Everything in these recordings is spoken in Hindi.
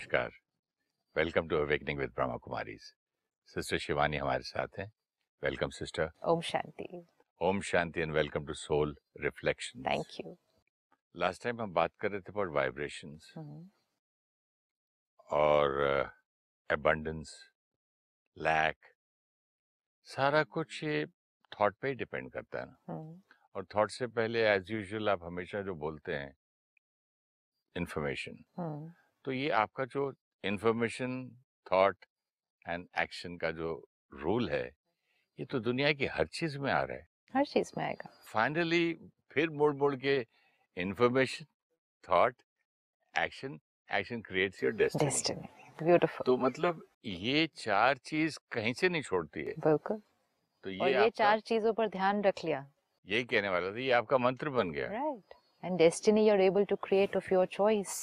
नमस्कार। Welcome to awakening with Brahma Kumaris. Sister Shivani हमारे साथ हैं। Welcome sister. ओम शांति। ओम शांति and welcome to soul reflection thank you last time हम बात कर रहे थे अबाउट वाइब्रेशंस। हम्म, और एबंडेंस लैक सारा कुछ ये थॉट पे ही डिपेंड करता है ना। हम्म, और थॉट से पहले एज यूजुअल आप हमेशा जो बोलते हैं इंफॉर्मेशन हम्म, तो ये आपका जो इंफॉर्मेशन थॉट एंड एक्शन का जो रोल है ये तो दुनिया की हर चीज़ में आ रहा है। हर चीज़ में आएगा। फाइनली फिर मोड़ मोड़ के information thought action action creates your destiny destiny beautiful तो मतलब ये चार चीज़ कहीं से नहीं छोड़ती है। बिल्कुल। तो और ये ये चार चीज़ों पर ध्यान रख लिया। यही कहने वाला था ये आपका मंत्र बन गया। Right and destiny you are able to create of your choice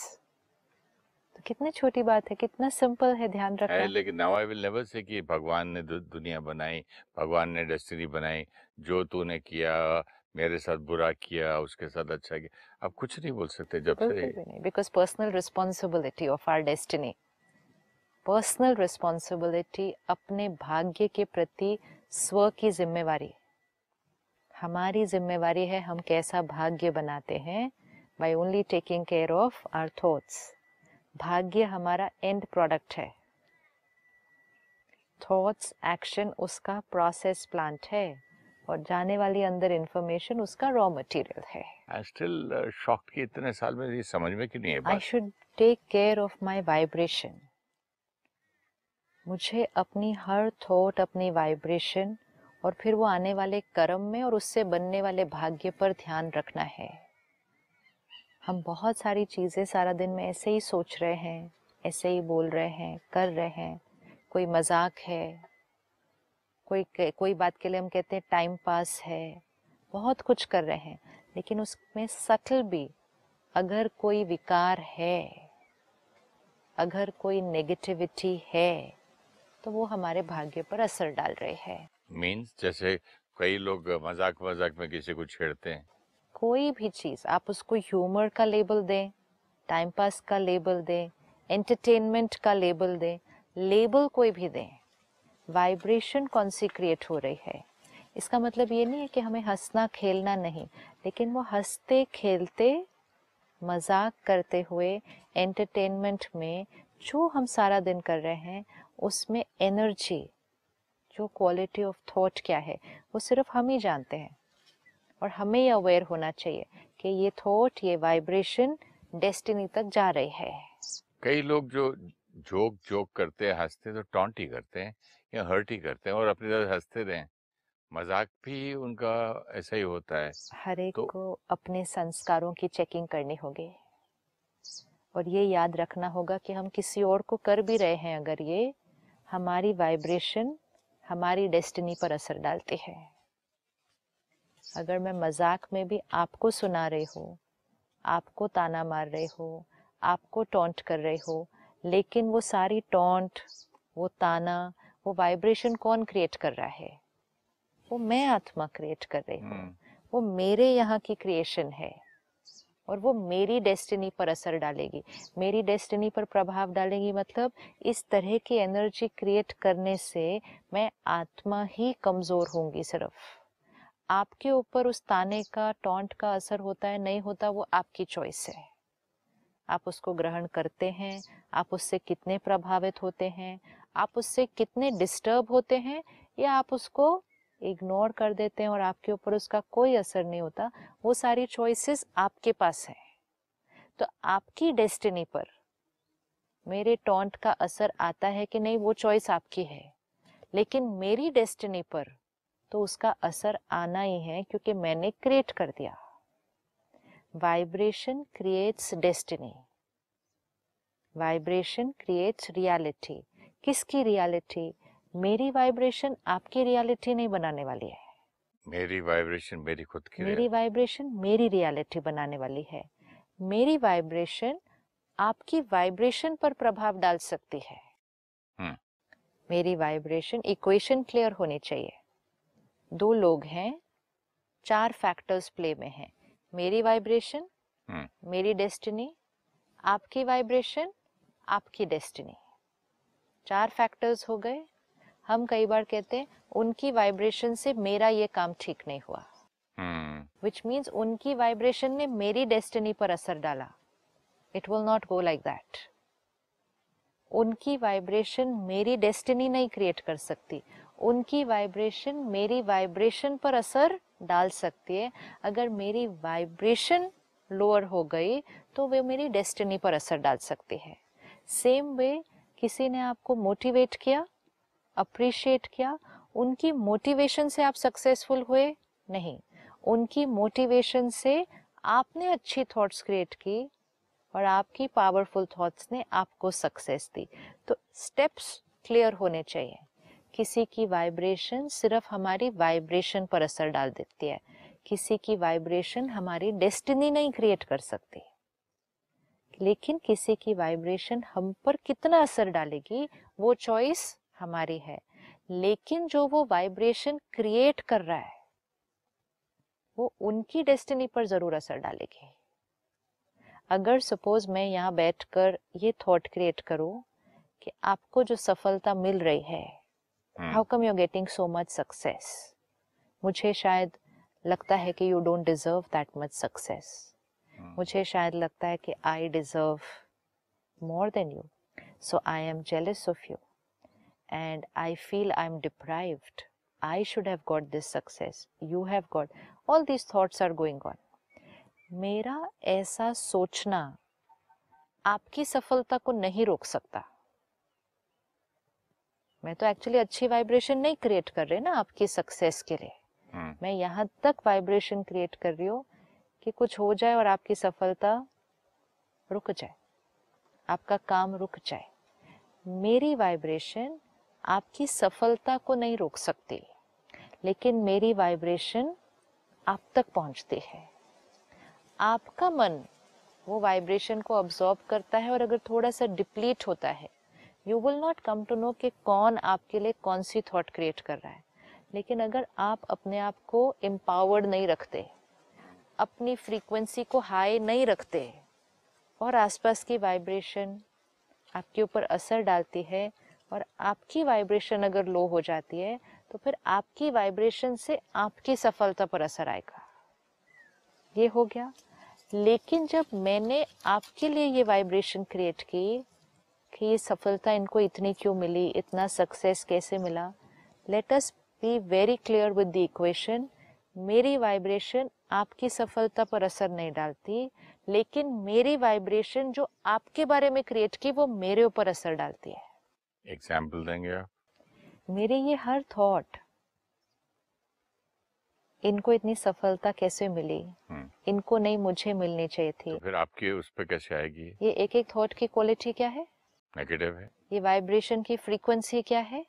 कितनी छोटी बात है कितना सिंपल है ध्यान रखना। लेकिन now I will never say कि भगवान ने दु- दुनिया बनाई भगवान ने डेस्टिनी बनाई जो तूने किया मेरे साथ बुरा किया उसके साथ अच्छा किया। आप कुछ नहीं बोल सकते जब से because personal responsibility of our destiny personal responsibility अपने भाग्य के प्रति स्व की जिम्मेवारी हमारी जिम्मेवारी है हम कैसा भाग्य बनाते हैं by only taking care of our thoughts भाग्य हमारा एंड प्रोडक्ट है। थॉट्स एक्शन उसका प्रोसेस प्लांट है। और जाने वाली अंदर इंफॉर्मेशन उसका रॉ मटेरियल है। आई स्टिल शॉक्ड कि इतने साल में ये समझ में क्यों नहीं है I should take care of my vibration मुझे अपनी हर थॉट अपनी वाइब्रेशन और फिर वो आने वाले कर्म में और उससे बनने वाले भाग्य पर ध्यान रखना है। हम बहुत सारी चीज़ें सारा दिन में ऐसे ही सोच रहे हैं, ऐसे ही बोल रहे हैं, कर रहे हैं। कोई मज़ाक है, कोई कोई बात के लिए हम कहते हैं टाइम पास है। बहुत कुछ कर रहे हैं, लेकिन उसमें सटल भी अगर कोई विकार है, अगर कोई नेगेटिविटी है तो वो हमारे भाग्य पर असर डाल रहे हैं। मीन्स जैसे कई लोग मज़ाक मज़ाक में किसी को छेड़ते हैं। कोई भी चीज़, आप उसको ह्यूमर का लेबल दें टाइम पास का लेबल दें एंटरटेनमेंट का लेबल दें लेबल कोई भी दें वाइब्रेशन कौन सी क्रिएट हो रही है? इसका मतलब ये नहीं है कि हमें हंसना, खेलना नहीं, लेकिन वो हँसते, खेलते, मज़ाक करते हुए एंटरटेनमेंट में जो हम सारा दिन कर रहे हैं, उसमें एनर्जी जो क्वालिटी ऑफ़ थॉट क्या है, वो सिर्फ़ हम ही जानते हैं। और हमें ये अवेयर होना चाहिए कि ये थॉट ये वाइब्रेशन डेस्टिनी तक जा रही है। कई लोग जो जोक जोक करते हैं हँसते तो टॉन्ट ही करते हैं या हर्ट ही करते हैं और अपनी तरह हँसते रहें मज़ाक भी उनका ऐसा ही होता है। हर एक तो- को अपने संस्कारों की चेकिंग करनी होगी। और ये याद रखना होगा कि हम किसी और को कर भी रहे हैं अगर ये हमारी वाइब्रेशन हमारी डेस्टिनी पर असर डालती है। अगर मैं मज़ाक में भी आपको सुना रही हूँ आपको ताना मार रही हो आपको टोंट कर रही हो लेकिन वो सारी टोंट वो ताना वो वाइब्रेशन कौन क्रिएट कर रहा है? वो मैं आत्मा क्रिएट कर रही हूँ। हम्म, वो मेरे यहाँ की क्रिएशन है और वो मेरी डेस्टिनी पर असर डालेगी। मेरी डेस्टिनी पर प्रभाव डालेगी मतलब इस तरह की एनर्जी क्रिएट करने से मैं आत्मा ही कमज़ोर होंगी सिर्फ़। आपके ऊपर उस ताने का टॉन्ट का असर होता है, नहीं होता, वो आपकी चॉइस है। आप उसको ग्रहण करते हैं, आप उससे कितने प्रभावित होते हैं, आप उससे कितने डिस्टर्ब होते हैं, या आप उसको इग्नोर कर देते हैं और आपके ऊपर उसका कोई असर नहीं होता, वो सारी चॉइसेस आपके पास है। तो आपकी डेस्टिनी पर मेरे टॉन्ट का असर आता है कि नहीं, वो चॉइस आपकी है। लेकिन मेरी डेस्टिनी पर तो उसका असर आना ही है क्योंकि मैंने क्रिएट कर दिया। Vibration creates destiny vibration creates reality किसकी रियलिटी मेरी वाइब्रेशन आपकी रियलिटी नहीं बनाने वाली है। मेरी वाइब्रेशन मेरी खुद की मेरी वाइब्रेशन मेरी रियलिटी बनाने वाली है। मेरी वाइब्रेशन आपकी वाइब्रेशन पर प्रभाव डाल सकती है। हम्म। मेरी वाइब्रेशन इक्वेशन क्लियर होनी चाहिए। दो लोग हैं चार फैक्टर्स प्ले में हैं। मेरी वाइब्रेशन हम्म। मेरी डेस्टिनी आपकी वाइब्रेशन आपकी डेस्टिनी चार फैक्टर्स हो गए। हम कई बार कहते हैं उनकी वाइब्रेशन से मेरा ये काम ठीक नहीं हुआ। विच मीन्स उनकी वाइब्रेशन ने मेरी डेस्टिनी पर असर डाला। It will not go like that उनकी वाइब्रेशन मेरी डेस्टिनी नहीं क्रिएट कर सकती। उनकी वाइब्रेशन मेरी वाइब्रेशन पर असर डाल सकती है। अगर मेरी वाइब्रेशन लोअर हो गई तो वे मेरी डेस्टिनी पर असर डाल सकती है। सेम वे किसी ने आपको मोटिवेट किया अप्रिशिएट किया, उनकी मोटिवेशन से आप सक्सेसफुल हुए नहीं। उनकी मोटिवेशन से आपने अच्छी थॉट्स क्रिएट की और आपकी पावरफुल थॉट्स ने आपको सक्सेस दी। तो स्टेप्स क्लियर होने चाहिए। किसी की वाइब्रेशन सिर्फ़ हमारी वाइब्रेशन पर असर डाल देती है। किसी की वाइब्रेशन हमारी डेस्टिनी नहीं क्रिएट कर सकती। लेकिन किसी की वाइब्रेशन हम पर कितना असर डालेगी, वो चॉइस हमारी है। लेकिन जो वो वाइब्रेशन क्रिएट कर रहा है, वो उनकी डेस्टिनी पर ज़रूर असर डालेगी। अगर सपोज़ मैं यहाँ बैठकर ये थॉट क्रिएट करूँ कि आपको जो सफलता मिल रही है how come you are getting so much success मुझे शायद लगता है कि you don't deserve that much success मुझे शायद लगता है कि I deserve more than you so I am jealous of you and I feel I am deprived I should have got this success you have got all these thoughts are going on मेरा ऐसा सोचना आपकी सफलता को नहीं रोक सकता। मैं तो एक्चुअली अच्छी वाइब्रेशन नहीं क्रिएट कर रही ना आपकी सक्सेस के लिए। हम्म, मैं यहाँ तक वाइब्रेशन क्रिएट कर रही हूँ कि कुछ हो जाए और आपकी सफलता रुक जाए। आपका काम रुक जाए। मेरी वाइब्रेशन आपकी सफलता को नहीं रोक सकती लेकिन मेरी वाइब्रेशन आप तक पहुँचती है। आपका मन वो वाइब्रेशन को अब्जॉर्ब करता है और अगर थोड़ा सा डिप्लीट होता है you will not come to know कि कौन आपके लिए कौन सी थॉट क्रिएट कर रहा है। लेकिन अगर आप अपने आप को एम्पावर्ड नहीं रखते, अपनी फ्रीक्वेंसी को हाई नहीं रखते, और आसपास की वाइब्रेशन आपके ऊपर असर डालती है, और आपकी वाइब्रेशन अगर लो हो जाती है तो फिर आपकी वाइब्रेशन से आपकी सफलता पर असर आएगा। ये हो गया। लेकिन जब मैंने आपके लिए ये वाइब्रेशन क्रिएट की कि ये सफलता इनको इतनी क्यों मिली इतना सक्सेस कैसे मिला? Let us be very clear with the equation मेरी वाइब्रेशन आपकी सफलता पर असर नहीं डालती लेकिन मेरी वाइब्रेशन जो आपके बारे में क्रिएट की वो मेरे ऊपर असर डालती है। एग्ज़ाम्पल देंगे आप? मेरे ये हर थॉट इनको इतनी सफलता कैसे मिली? हम्म, इनको नहीं मुझे मिलनी चाहिए थी। तो फिर आपके उस पर कैसे आएगी? ये एक एक थॉट की क्वालिटी क्या है? नेगेटिव है। ये वाइब्रेशन की फ्रीक्वेंसी क्या है?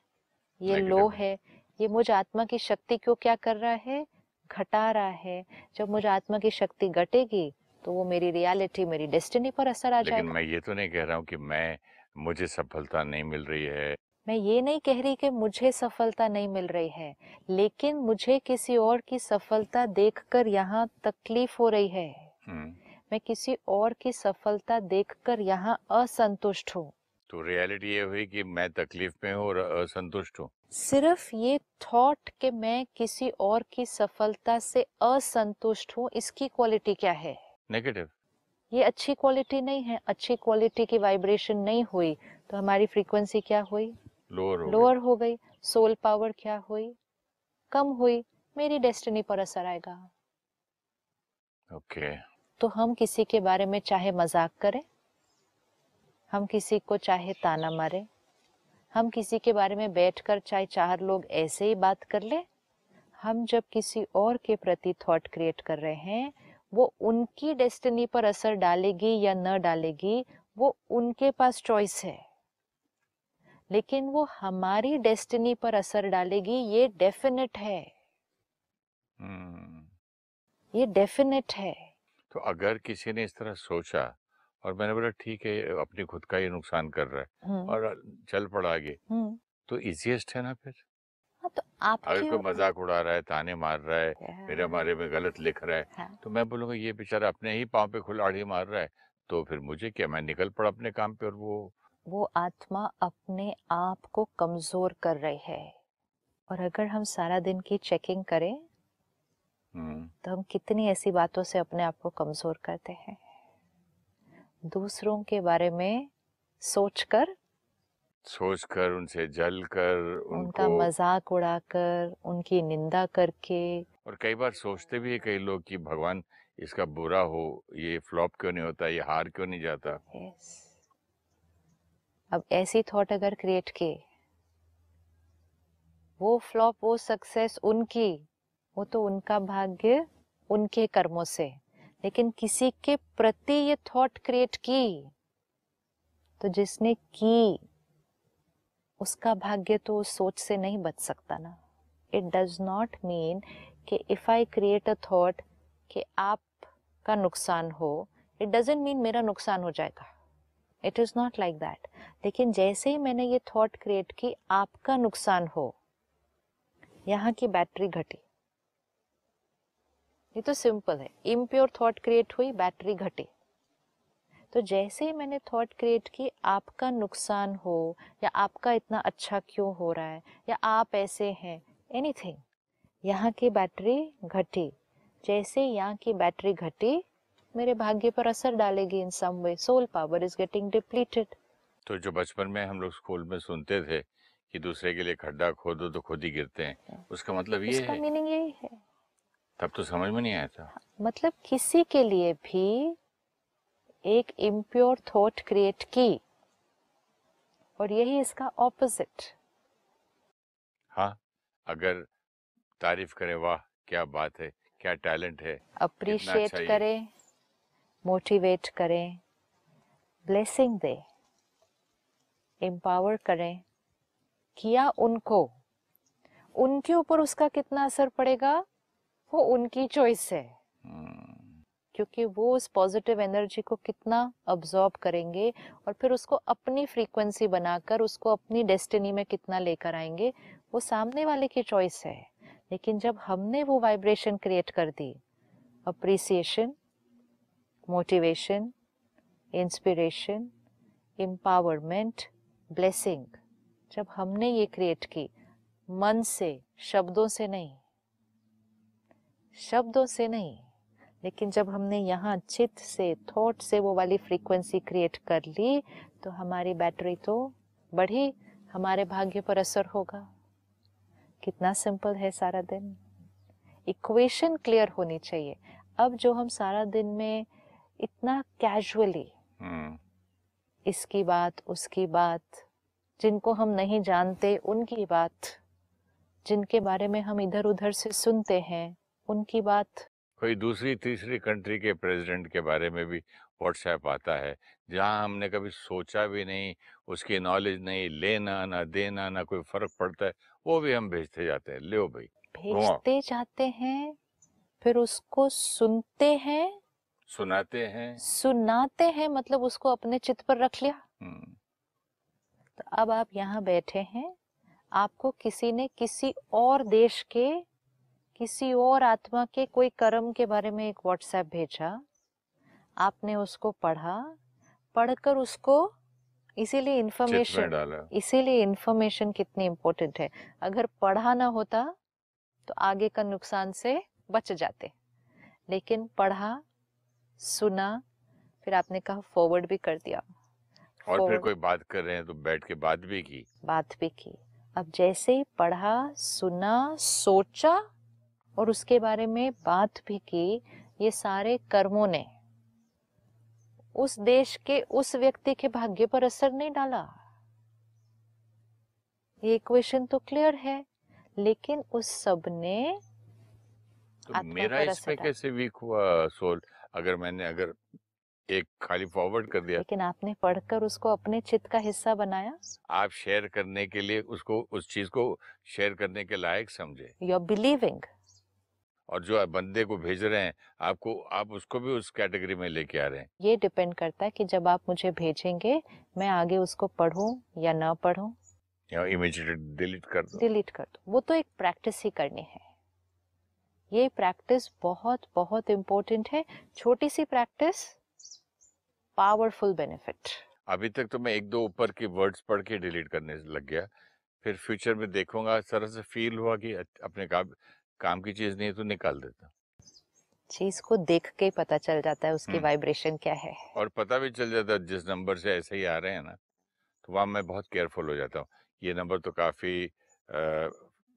ये लो Negative है। ये मुझ आत्मा की शक्ति को क्या कर रहा है? घटा रहा है। जब मुझ आत्मा की शक्ति घटेगी तो वो मेरी रियलिटी मेरी डेस्टिनी पर असर आ जाएगा। मैं ये तो नहीं कह रहा हूँ कि मैं मुझे सफलता नहीं मिल रही है। मैं ये नहीं कह रही कि मुझे सफलता नहीं मिल रही है लेकिन मुझे किसी और की सफलता देखकर यहाँ तकलीफ़ हो रही है। हम्म, मैं किसी और की सफलता देखकर यहाँ असंतुष्ट हूँ। तो रियलिटी ये हुई कि मैं तकलीफ़ में हूँ और असंतुष्ट हूँ। सिर्फ़ ये थॉट कि मैं किसी और की सफलता से असंतुष्ट हूँ इसकी क्वालिटी क्या है? नेगेटिव ये अच्छी क्वालिटी नहीं है अच्छी क्वालिटी की वाइब्रेशन नहीं हुई तो हमारी फ्रीक्वेंसी क्या हुई? लोअर हो लोअर हो गई। सोल पावर क्या हुई? कम हुई। मेरी डेस्टिनी पर असर आएगा। Okay okay. तो हम किसी के बारे में चाहे मज़ाक करें। हम किसी को चाहे ताना मारे हम किसी के बारे में बैठकर चाहे चार लोग ऐसे ही बात कर ले हम जब किसी और के प्रति थॉट क्रिएट कर रहे हैं वो उनकी डेस्टिनी पर असर डालेगी या न डालेगी वो उनके पास चॉइस है। लेकिन वो हमारी डेस्टिनी पर असर डालेगी ये डेफिनेट है। हम्म, ये डेफिनेट है। तो अगर किसी ने इस तरह सोचा और मैंने बोला ठीक है अपनी खुद का ही नुकसान कर रहा है। और चल पड़ा आगे। तो इजिएस्ट है ना फिर? हाँ तो अगर कोई मज़ाक उड़ा रहा है ताने मार रहा है मेरे बारे में गलत लिख रहा है हाँ। तो मैं बोलूँगा ये बेचारा अपने ही पाँव पे खुलाड़ी मार रहा है। तो फिर मुझे क्या मैं निकल पड़ा अपने काम पे और वो वो आत्मा अपने आप को कमज़ोर कर रही है। और अगर हम सारा दिन की चेकिंग करें तो हम कितनी ऐसी बातों से अपने आप को कमज़ोर करते हैं? दूसरों के बारे में सोचकर सोचकर उनसे जल कर उनका मज़ाक उड़ाकर उनकी निंदा करके। और कई बार सोचते भी है कई लोग कि भगवान इसका बुरा हो ये फ्लॉप क्यों नहीं होता ये हार क्यों नहीं जाता? यस अब ऐसी थॉट अगर क्रिएट की वो फ्लॉप वो सक्सेस उनकी वो तो उनका भाग्य उनके कर्मों से। लेकिन किसी के प्रति ये थॉट क्रिएट की तो जिसने की, उसका भाग्य तो उस सोच से नहीं बच सकता ना। इट डज नॉट मीन कि if I create a thought कि आपका नुकसान हो इट डजेंट मीन मेरा नुकसान हो जाएगा। It is not like that लेकिन जैसे ही मैंने ये थॉट क्रिएट की, आपका नुकसान हो, यहाँ की बैटरी घटी। ये तो सिंपल है। इम्प्योर थॉट क्रिएट हुई बैटरी घटी। तो जैसे ही मैंने थॉट क्रिएट की आपका नुकसान हो या आपका इतना अच्छा क्यों हो रहा है या आप ऐसे हैं एनीथिंग यहाँ की बैटरी घटी। जैसे यहाँ की बैटरी घटी मेरे भाग्य पर असर डालेगी in some way soul power is getting depleted तो जो बचपन में हम लोग स्कूल में सुनते थे कि दूसरे के लिए खड्डा खोदो तो खुद ही गिरते हैं उसका मतलब ये है मीनिंग यही है। तब तो समझ में नहीं आया था। मतलब किसी के लिए भी एक इम्प्योर थॉट क्रिएट की और यही इसका ऑपोजिट हाँ अगर तारीफ़ करें वाह क्या बात है क्या टैलेंट है अप्रिशिएट अच्छा करें मोटिवेट करें ब्लेसिंग दे एम्पावर करें किया उनको उनके ऊपर उसका कितना असर पड़ेगा? वो उनकी चॉइस है। क्योंकि वो उस पॉजिटिव एनर्जी को कितना अब्जॉर्ब करेंगे और फिर उसको अपनी फ्रीक्वेंसी बनाकर, उसको अपनी डेस्टिनी में कितना लेकर आएँगे, वो सामने वाले की चॉइस है। लेकिन जब हमने वो वाइब्रेशन क्रिएट कर दी appreciation motivation inspiration empowerment blessing जब हमने ये क्रिएट की, मन से, शब्दों से नहीं शब्दों से नहीं लेकिन जब हमने यहाँ चित्त से थॉट से वो वाली फ्रीक्वेंसी क्रिएट कर ली तो हमारी बैटरी तो बढ़ी हमारे भाग्य पर असर होगा। कितना सिंपल है सारा दिन। इक्वेशन क्लियर होनी चाहिए। अब जो हम सारा दिन में इतना कैजुअली हम्म, इसकी बात उसकी बात जिनको हम नहीं जानते उनकी बात जिनके बारे में हम इधर उधर से सुनते हैं उनकी बात। कोई दूसरी तीसरी कंट्री के प्रेसिडेंट के बारे में भी व्हाट्सएप आता है जहाँ हमने कभी सोचा भी नहीं उसकी नॉलेज नहीं लेना ना देना ना कोई फ़र्क पड़ता है वो भी हम भेजते जाते हैं लो भाई भेजते जाते हैं फिर उसको सुनते हैं। सुनाते हैं। सुनाते हैं मतलब उसको अपने चित्त पर रख लिया। हम्म, तो अब आप यहाँ बैठे हैं आपको किसी ने किसी और देश के किसी और आत्मा के कोई कर्म के बारे में एक व्हाट्सएप भेजा। आपने उसको पढ़ा। पढ़कर उसको इसीलिए डाला। इसीलिए इन्फॉर्मेशन कितनी इम्पोर्टेंट है। अगर पढ़ा ना होता तो आगे का नुकसान से बच जाते। लेकिन पढ़ा सुना फिर आपने कहा फॉरवर्ड भी कर दिया। और फिर कोई बात कर रहे हैं तो बैठ के बात भी की। बात भी की। अब जैसे ही पढ़ा सुना सोचा और उसके बारे में बात भी की ये सारे कर्मों ने। उस देश के उस व्यक्ति के भाग्य पर असर नहीं डाला। ये इक्वेशन तो क्लियर है लेकिन उस सबने तो मेरा इसमें कैसे वीक हुआ सोल? अगर मैंने अगर एक खाली फॉरवर्ड कर दिया। लेकिन आपने पढ़कर उसको अपने चित्त का हिस्सा बनाया। आप शेयर करने के लिए उसको उस चीज़ को शेयर करने के लायक समझे। यू आर बिलीविंग और जो आप बंदे को भेज रहे हैं आपको आप उसको भी उस कैटेगरी में लेके आ रहे हैं? ये डिपेंड करता है कि जब आप मुझे भेजेंगे मैं आगे उसको पढ़ूं या ना पढ़ूं। या इमीडिएट डिलीट कर दो? डिलीट कर दो। वो तो एक प्रैक्टिस ही करनी है। ये प्रैक्टिस बहुत बहुत इम्पोर्टेंट है। छोटी सी प्रैक्टिस पावरफुल बेनिफिट अभी तक तो मैं एक दो ऊपर के वर्ड्स पढ़ के डिलीट करने लग गया। फिर फ्यूचर में देखूँगा तरह से फील हुआ कि अपने काम काम की चीज़ नहीं है तो निकाल देता। चीज़ को देख के पता चल जाता है उसकी। वाइब्रेशन क्या है। और पता भी चल जाता है जिस नंबर से ऐसे ही आ रहे हैं ना तो वहाँ मैं बहुत केयरफुल हो जाता हूँ। ये नंबर तो काफ़ी आ,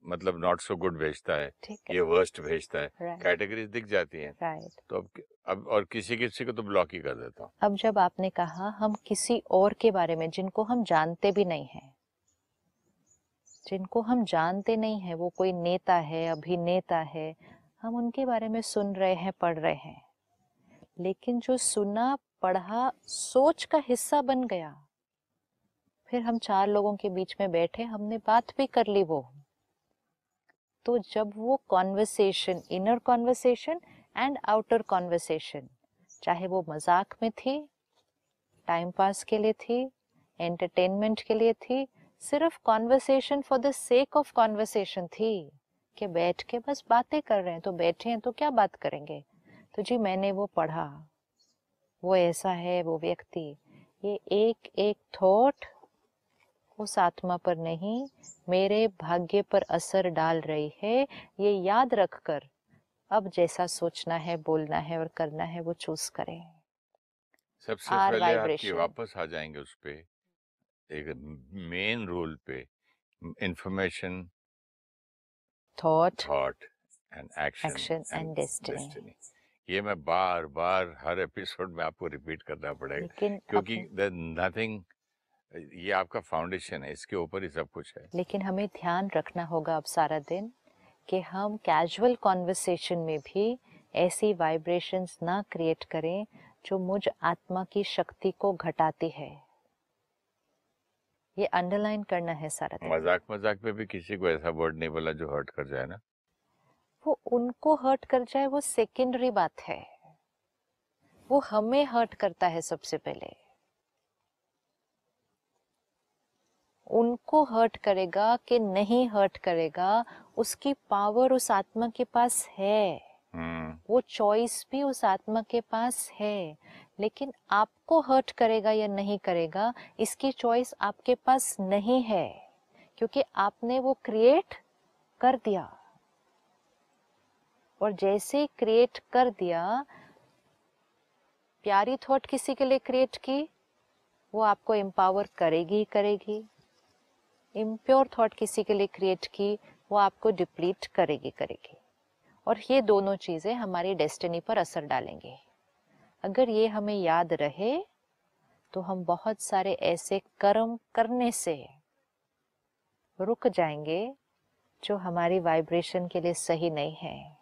मतलब नॉट सो गुड भेजता है ये वर्स्ट भेजता है। कैटेगरीज दिख जाती हैं। तो अब अब और किसी किसी को तो ब्लॉक ही कर देता हूँ। अब जब आपने कहा हम किसी और के बारे में जिनको हम जानते भी नहीं हैं जिनको हम जानते नहीं हैं, वो कोई नेता है, अभिनेता है, हम उनके बारे में सुन रहे हैं, पढ़ रहे हैं। लेकिन जो सुना, पढ़ा, सोच का हिस्सा बन गया, फिर हम चार लोगों के बीच में बैठे, हमने बात भी कर ली वो। तो जब वो conversation inner conversation and outer conversation चाहे वो मज़ाक में थी टाइम पास के लिए थी एंटरटेनमेंट के लिए थी सिर्फ़ conversation for the sake of conversation थी कि बैठ के बस बातें कर रहे हैं तो बैठे हैं तो क्या बात करेंगे? तो जी मैंने वो पढ़ा। वो ऐसा है वो व्यक्ति। ये एक एक थॉट उस आत्मा पर नहीं मेरे भाग्य पर असर डाल रही है ये याद रखकर। अब जैसा सोचना है बोलना है और करना है वो चूज़ करें। सबसे पहले आपकी वापस आ जाएँगे उस पे। एक मेन रूल पे information thought thought and action and destiny. ये मैं बार बार हर एपिसोड में आपको रिपीट करना पड़ेगा क्योंकि नथिंग ये आपका फाउंडेशन है इसके ऊपर ही सब कुछ है। लेकिन हमें ध्यान रखना होगा अब सारा दिन कि हम कैजुअल कॉन्वर्सेशन में भी ऐसी वाइब्रेशंस ना क्रिएट करें जो मुझ आत्मा की शक्ति को घटाती है। ये अंडरलाइन करना है सारा मज़ाक मज़ाक में भी किसी को ऐसा वर्ड नहीं बोला जो हर्ट कर जाए ना? वो उनको हर्ट कर जाए वो सेकेंडरी बात है। वो हमें हर्ट करता है सबसे पहले। उनको हर्ट करेगा कि नहीं हर्ट करेगा उसकी पावर उस आत्मा के पास है। हम्म। वो चॉइस भी उस आत्मा के पास है। लेकिन आपको हर्ट करेगा या नहीं करेगा, इसकी चॉइस आपके पास नहीं है, क्योंकि आपने वो क्रिएट कर दिया। और जैसे क्रिएट कर दिया, प्यारी थॉट किसी के लिए क्रिएट की, वो आपको एम्पावर करेगी ही करेगी। इम्प्योर थॉट किसी के लिए क्रिएट की, वो आपको डिप्लीट करेगी करेगी। और ये दोनों चीज़ें हमारी डेस्टिनी पर असर डालेंगे। अगर ये हमें याद रहे तो हम बहुत सारे ऐसे कर्म करने से रुक जाएँगे जो हमारी वाइब्रेशन के लिए सही नहीं है।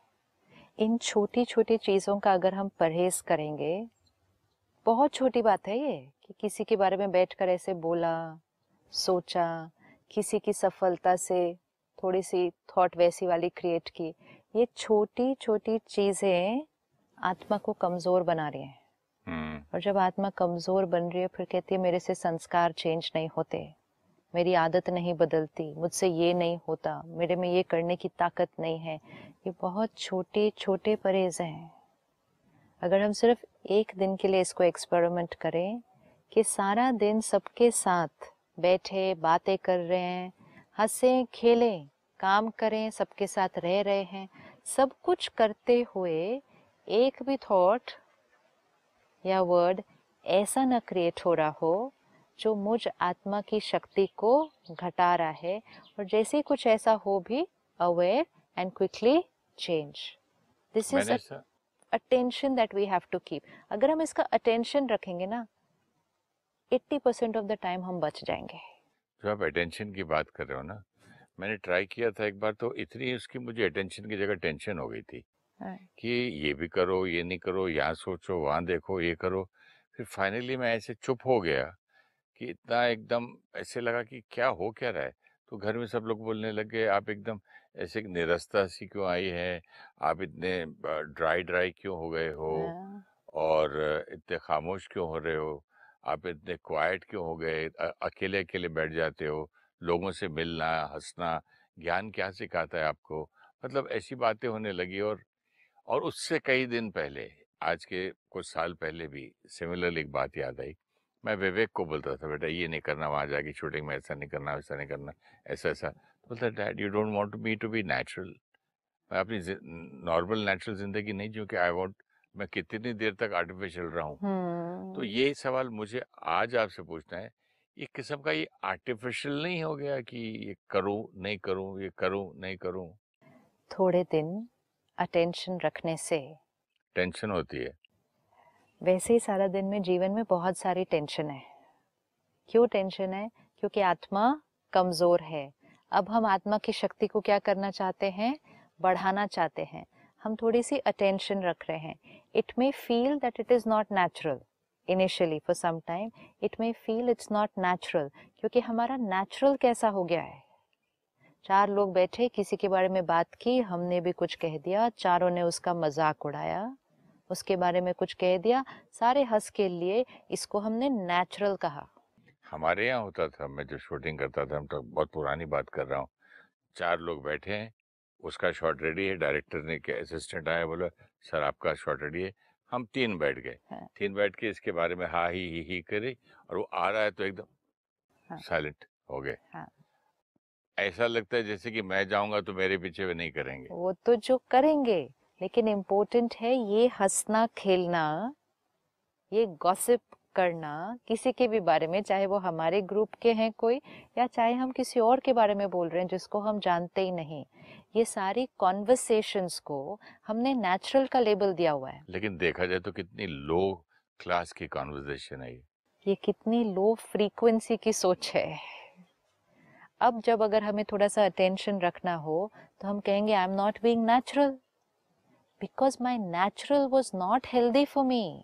इन छोटी छोटी चीज़ों का अगर हम परहेज करेंगे, बहुत छोटी बात है ये कि किसी के बारे में बैठकर ऐसे बोला, सोचा, किसी की सफलता से थोड़ी सी थॉट वैसी वाली क्रिएट की। ये छोटी छोटी चीज़ें आत्मा को कमज़ोर बना रही हैं। हम्म। और जब आत्मा कमज़ोर बन रही है फिर कहती है मेरे से संस्कार चेंज नहीं होते। मेरी आदत नहीं बदलती मुझसे ये नहीं होता मेरे में ये करने की ताकत नहीं है। ये बहुत छोटे छोटे परहेज हैं। अगर हम सिर्फ़ एक दिन के लिए इसको एक्सपेरिमेंट करें कि सारा दिन सबके साथ बैठे बातें कर रहे हैं हंसें खेलें काम करें सबके साथ रह रहे हैं सब कुछ करते हुए एक भी थॉट या वर्ड ऐसा ना क्रिएट हो रहा हो जो मुझ आत्मा की शक्ति को घटा रहा है और जैसे ही कुछ ऐसा हो भी aware and quickly change this is attention that we have to keep अगर हम इसका अटेंशन रखेंगे ना 80 परसेंट ऑफ़ द टाइम हम बच जाएँगे। जो आप अटेंशन की बात कर रहे हो ना मैंने ट्राई किया था एक बार तो इतनी उसकी मुझे अटेंशन की जगह टेंशन हो गई थी। कि ये भी करो ये नहीं करो यहाँ सोचो वहाँ देखो ये करो। फिर फाइनली मैं ऐसे चुप हो गया कि इतना एकदम ऐसे लगा कि क्या हो क्या रहा है? तो घर में सब लोग बोलने लग गए आप एकदम ऐसे निरस्ता सी क्यों आई है? आप इतने ड्राई ड्राई क्यों हो गए हो? हाँ, और इतने खामोश क्यों हो रहे हो? आप इतने क्वाइट क्यों हो गए? अकेले अकेले बैठ जाते हो? लोगों से मिलना हंसना ज्ञान क्या सिखाता है आपको? मतलब ऐसी बातें होने लगी और और उससे कई दिन पहले आज के कुछ साल पहले भी सिमिलर एक बात याद आई। मैं विवेक को बोलता था बेटा ये नहीं करना वहाँ जाके शूटिंग में ऐसा नहीं करना वैसा नहीं करना ऐसा ऐसा बोलता that you don't want me to be natural मैं अपनी नॉर्मल नेचुरल ज़िंदगी नहीं जो कि आई वांट मैं कितनी देर तक आर्टिफिशियल रहा। हूँ तो हम्म। ये सवाल मुझे आज आपसे पूछना है ये किस्म का ये आर्टिफिशियल नहीं हो गया कि ये करूँ नहीं करूँ ये करूँ नहीं करूँ? थोड़े दिन अटेंशन रखने से। टेंशन होती है। वैसे ही सारा दिन में जीवन में बहुत सारी टेंशन है। क्यों टेंशन है? क्योंकि आत्मा कमज़ोर है। अब हम आत्मा की शक्ति को क्या करना चाहते हैं? बढ़ाना चाहते हैं। हम थोड़ी सी अटेंशन रख रहे हैं। It may feel that it is not natural initially for some time it may feel it's not natural क्योंकि हमारा नेचुरल कैसा हो गया है? चार लोग बैठे किसी के बारे में बात की हमने भी कुछ कह दिया चारों ने उसका मज़ाक उड़ाया उसके बारे में कुछ कह दिया सारे हंस के लिए इसको हमने नेचुरल कहा हमारे यहाँ होता था मैं जो शूटिंग करता था हम तो बहुत पुरानी बात कर रहा हूँ चार लोग बैठे हैं उसका शॉट रेडी है डायरेक्टर ने क्या असिस्टेंट आया बोला सर आपका शॉट रेडी है हम तीन बैठ गए हाँ। तीन बैठ के इसके बारे में हा ही ही ही करे और वो आ रहा है तो एकदम हाँ। साइलेंट हो गए हाँ। ऐसा लगता है जैसे कि मैं जाऊँगा तो मेरे पीछे वे नहीं करेंगे। वो तो जो करेंगे लेकिन इम्पोर्टेंट है ये हंसना खेलना ये गॉसिप करना किसी के भी बारे में चाहे वो हमारे ग्रुप के हैं कोई या चाहे हम किसी और के बारे में बोल रहे हैं जिसको हम जानते ही नहीं। ये सारी कॉन्वर्सेशंस को हमने नेचुरल का लेबल दिया हुआ है। लेकिन देखा जाए तो कितनी लो क्लास की कॉन्वर्जेशन है ये। ये कितनी लो फ्रीक्वेंसी की सोच है। अब जब अगर हमें थोड़ा सा अटेंशन रखना हो तो हम कहेंगे I am not being natural because my natural was not healthy for me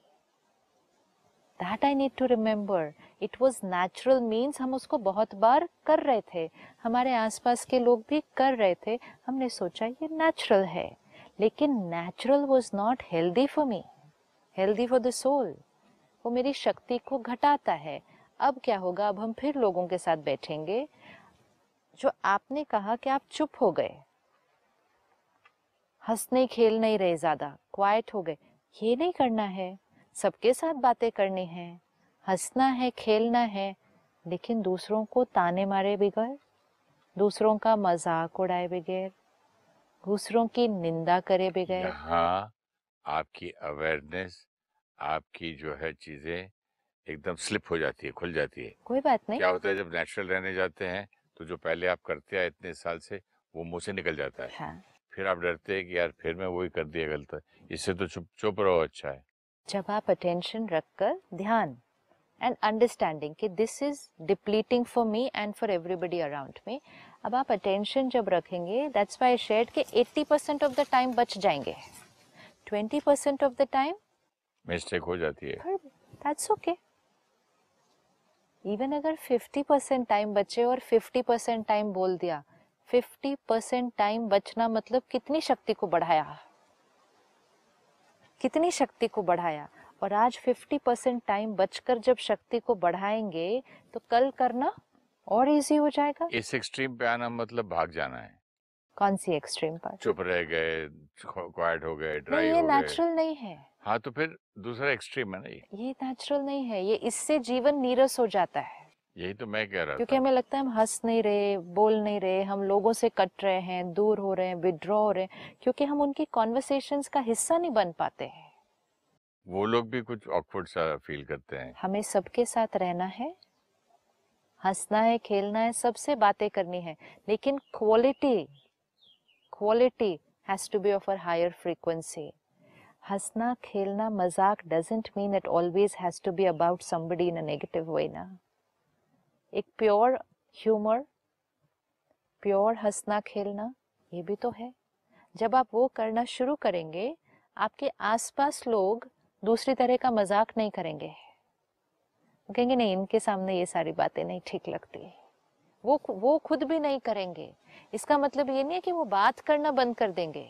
that I need to remember it was natural means हम उसको बहुत बार कर रहे थे। हमारे आसपास के लोग भी कर रहे थे। हमने सोचा, ये नेचुरल है. लेकिन natural was not healthy for me healthy for the soul वो मेरी शक्ति को घटाता है। अब क्या होगा? अब हम फिर लोगों के साथ बैठेंगे। जो आपने कहा कि आप चुप हो गए। हंसने खेल नहीं रहे ज़्यादा क्वाइट हो गए। ये नहीं करना है। सबके साथ बातें करनी है। हंसना है खेलना है लेकिन दूसरों को ताने मारे बगैर दूसरों का मज़ाक उड़ाए बगैर दूसरों की निंदा करे बगैर। हाँ आपकी अवेयरनेस आपकी जो है चीज़ें एकदम स्लिप हो जाती है खुल जाती है। कोई बात नहीं। क्या होता है जब नेचुरल रहने जाते हैं तो जो पहले आप करते आए इतने साल से वो मुँह से निकल जाता है। हाँ। फिर आप डरते हैं कि यार फिर मैं वही कर दिया गलत। इससे तो चुप चुप रहो अच्छा है। जब आप अटेंशन रखकर ध्यान एंड अंडरस्टैंडिंग कि this is depleting for me and for everybody around me अब आप अटेंशन जब रखेंगे दैट्स वाई शेड के 80 परसेंट ऑफ़ द टाइम बच जाएँगे। 20 percent of the time mistake हो जाती है। दैट्स ओके इवन अगर 50 परसेंट टाइम बचे और 50 परसेंट टाइम बोल दिया 50 परसेंट टाइम बचना मतलब कितनी शक्ति को बढ़ाया? कितनी शक्ति को बढ़ाया? और आज 50 परसेंट टाइम बचकर जब शक्ति को बढ़ाएँगे तो कल करना और इजी हो जाएगा। इस एक्सट्रीम पे आना मतलब भाग जाना है। कौन सी एक्सट्रीम पर? चुप रह गए क्वाइट हो गए नहीं ड्राई ये हो गए। नेचुरल नहीं है। हाँ तो फिर दूसरा एक्सट्रीम है ना ये। ये नेचुरल नहीं है ये इससे जीवन नीरस हो जाता है। यही तो मैं कह रहा क्योंकि हमें लगता है हम हंस नहीं रहे बोल नहीं रहे हम लोगों से कट रहे हैं दूर हो रहे हैं विड्रॉ हो रहे हैं क्योंकि हम उनकी कॉन्वर्सेशंस का हिस्सा नहीं बन पाते हैं। वो लोग भी कुछ ऑकवर्ड सा फील करते हैं। हमें सबके साथ रहना है हंसना है खेलना है सबसे बातें करनी है लेकिन quality quality has to be of a higher frequency हंसना, खेलना, मज़ाक doesn't mean it always has to be about somebody in a negative way ना। एक प्योर ह्यूमर प्योर हंसना, खेलना, ये भी तो है। जब आप वो करना शुरू करेंगे, आपके आसपास लोग दूसरी तरह का मज़ाक नहीं करेंगे। वो कहेंगे, नहीं, इनके सामने ये सारी बातें नहीं ठीक लगती। वो वो खुद भी नहीं करेंगे। इसका मतलब ये नहीं है कि वो बात करना बंद कर देंगे।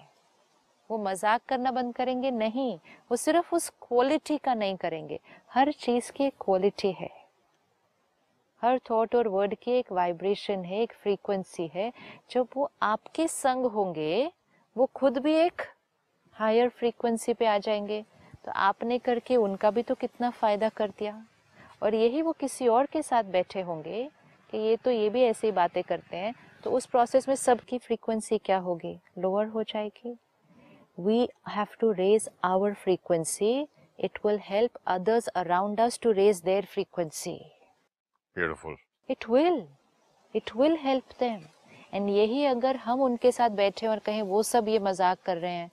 वो मज़ाक करना बंद करेंगे? नहीं, वो सिर्फ़ उस क्वालिटी का नहीं करेंगे। हर चीज़ की क्वालिटी है। हर थॉट और वर्ड की एक वाइब्रेशन है, एक फ्रीक्वेंसी है। जब वो आपके संग होंगे, वो खुद भी एक हायर फ्रीक्वेंसी पे आ जाएँगे। तो आपने करके उनका भी तो कितना फ़ायदा कर दिया। और यही वो किसी और के साथ बैठे होंगे कि ये तो ये भी ऐसी बातें करते हैं तो उस प्रोसेस में सबकी फ्रीक्वेंसी क्या होगी? लोअर हो जाएगी। We have to raise our frequency it will help others around us to raise their frequency beautiful it will it will help them and यही अगर हम उनके साथ बैठे और कहें वो सब ये मज़ाक कर रहे हैं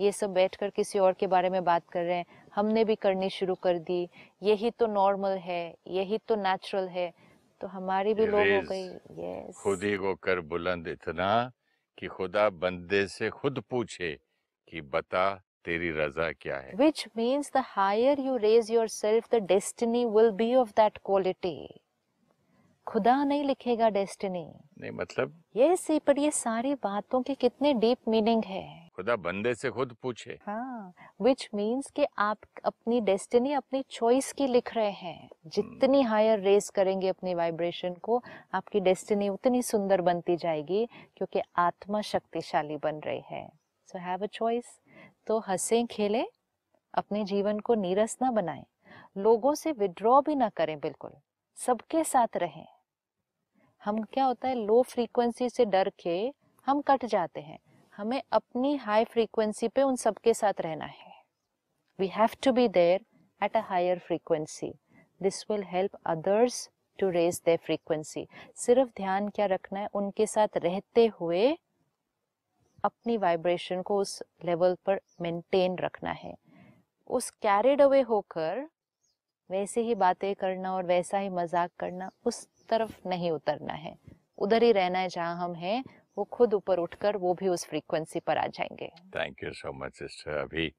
ये सब बैठकर किसी और के बारे में बात कर रहे हैं हमने भी करनी शुरू कर दी यही तो नॉर्मल है यही तो नेचुरल है तो हमारी भी लोग हो गई। यस खुद ही को कर बुलंद इतना कि खुदा बंदे से खुद पूछे कि बता तेरी रजा क्या है? Which means the you raise yourself the destiny will be of that quality. खुदा नहीं लिखेगा डेस्टिनी नहीं मतलब? यस पर ये सारी बातों के कितने डीप मीनिंग है। खुदा बंदे से खुद पूछे। हाँ विच मीन्स कि आप अपनी डेस्टिनी अपनी चॉइस की लिख रहे हैं। जितनी हायर रेस करेंगे अपनी वाइब्रेशन को आपकी डेस्टिनी उतनी सुंदर बनती जाएगी क्योंकि आत्मा शक्तिशाली बन रही है। सो हैव अ चॉइस तो हंसे, खेले, अपने जीवन को नीरस ना बनाएँ। लोगों से विड्रॉ भी ना करें बिल्कुल। सबके साथ रहें। हम क्या होता है लो फ्रीक्वेंसी से डर के हम कट जाते हैं। हमें अपनी हाई फ्रीक्वेंसी पे उन सबके साथ रहना है। We have to be there at a higher frequency this will help others to raise their frequency सिर्फ़ ध्यान क्या रखना है? उनके साथ रहते हुए अपनी वाइब्रेशन को उस लेवल पर मेंटेन रखना है। उस कैरिड अवे होकर वैसे ही बातें करना और वैसा ही मज़ाक करना उस तरफ़ नहीं उतरना है। उधर ही रहना है जहाँ हम हैं वो खुद ऊपर उठकर वो भी उस फ्रीक्वेंसी पर आ जाएँगे। Thank you so much sister अभी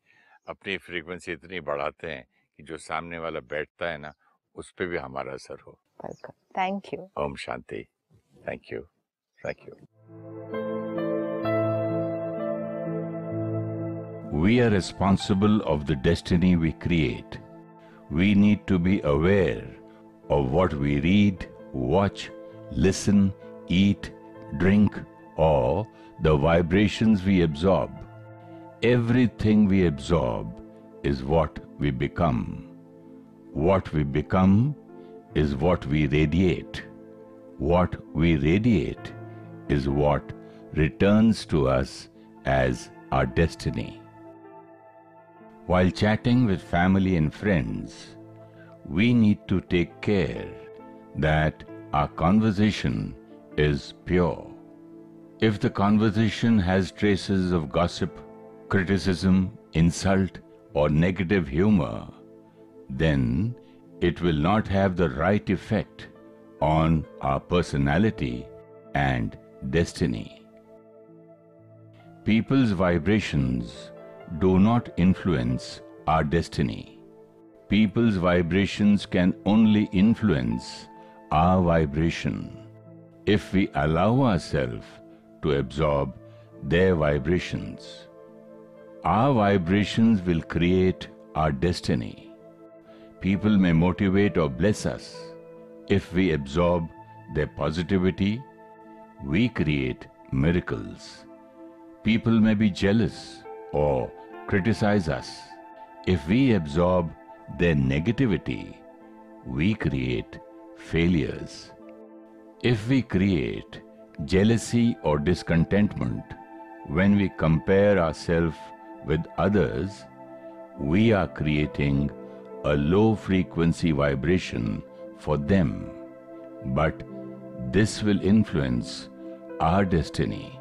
अपनी फ्रीक्वेंसी इतनी बढ़ाते हैं कि जो सामने वाला बैठता है ना उस पर भी हमारा असर हो। थैंक यू ओम शांति। Thank you thank you We are responsible of the destiny we create. We need to be aware of what we read, watch, listen, eat, drink, or the vibrations we absorb. Everything we absorb is what we become. What we become is what we radiate. What we radiate is what returns to us as our destiny. While chatting with family and friends, we need to take care that our conversation is pure. If the conversation has traces of gossip, criticism, insult, or negative humor, then it will not have the right effect on our personality and destiny. People's vibrations do not influence our destiny. People's vibrations can only influence our vibration if we allow ourselves to absorb their vibrations. Our vibrations will create our destiny. People may motivate or bless us. If we absorb their positivity, we create miracles. People may be jealous or criticize us. If we absorb their negativity, we create failures. If we create jealousy or discontentment when we compare ourselves with others, we are creating a low frequency vibration for them. But this will influence our destiny.